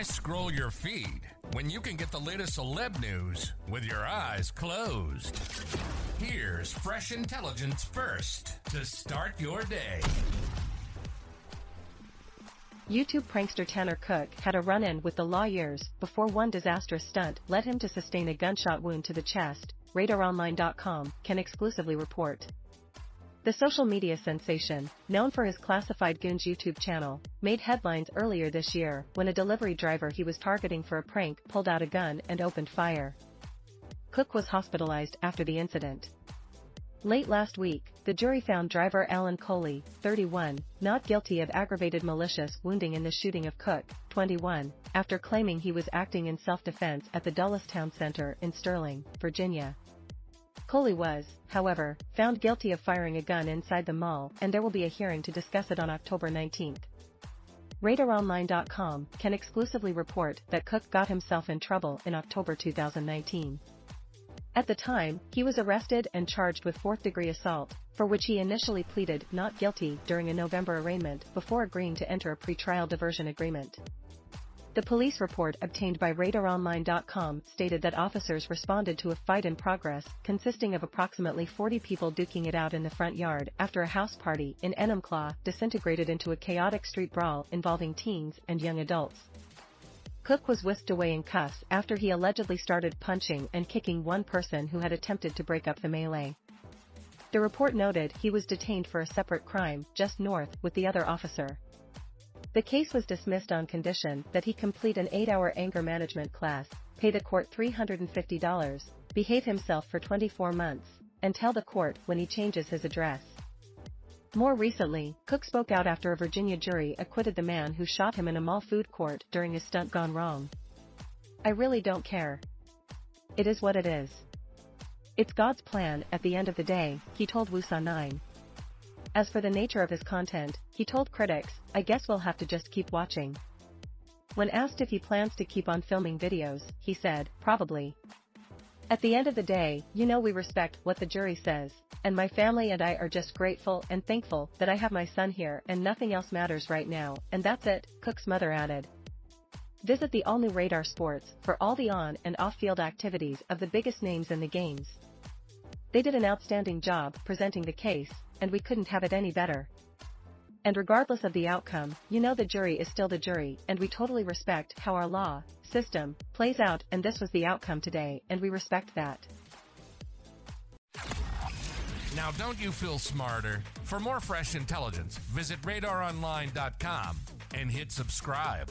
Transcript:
Why scroll your feed when you can get the latest celeb news with your eyes closed? Here's fresh intelligence first to start your day. YouTube prankster Tanner Cook had a run-in with the lawyers before one disastrous stunt led him to sustain a gunshot wound to the chest, RadarOnline.com can exclusively report. The social media sensation, known for his classified Goons YouTube channel, made headlines earlier this year when a delivery driver he was targeting for a prank pulled out a gun and opened fire. Cook was hospitalized after the incident. Late last week, the jury found driver Alan Colie, 31, not guilty of aggravated malicious wounding in the shooting of Cook, 21, after claiming he was acting in self-defense at the Dulles Town Center in Sterling, Virginia. Colie was, however, found guilty of firing a gun inside the mall and there will be a hearing to discuss it on October 19. RadarOnline.com can exclusively report that Cook got himself in trouble in October 2019. At the time, he was arrested and charged with fourth-degree assault, for which he initially pleaded not guilty during a November arraignment before agreeing to enter a pretrial diversion agreement. The police report obtained by RadarOnline.com stated that officers responded to a fight in progress consisting of approximately 40 people duking it out in the front yard after a house party in Enumclaw disintegrated into a chaotic street brawl involving teens and young adults. Cook was whisked away in cuffs after he allegedly started punching and kicking one person who had attempted to break up the melee. The report noted he was detained for a separate crime just north with the other officer. The case was dismissed on condition that he complete an 8-hour anger management class, pay the court $350, behave himself for 24 months, and tell the court when he changes his address. More recently, Cook spoke out after a Virginia jury acquitted the man who shot him in a mall food court during a stunt gone wrong. I really don't care. It is what it is. It's God's plan at the end of the day, he told WUSA 9. As for the nature of his content, he told critics, I guess we'll have to just keep watching. When asked if he plans to keep on filming videos, he said, probably. At the end of the day, you know we respect what the jury says, and my family and I are just grateful and thankful that I have my son here and nothing else matters right now, and that's it, Cook's mother added. Visit the all-new Radar Sports for all the on and off-field activities of the biggest names in the games. They did an outstanding job presenting the case, and we couldn't have it any better. And regardless of the outcome, you know the jury is still the jury, and we totally respect how our law, system, plays out, and this was the outcome today, and we respect that. Now, don't you feel smarter? For more fresh intelligence, visit radaronline.com and hit subscribe.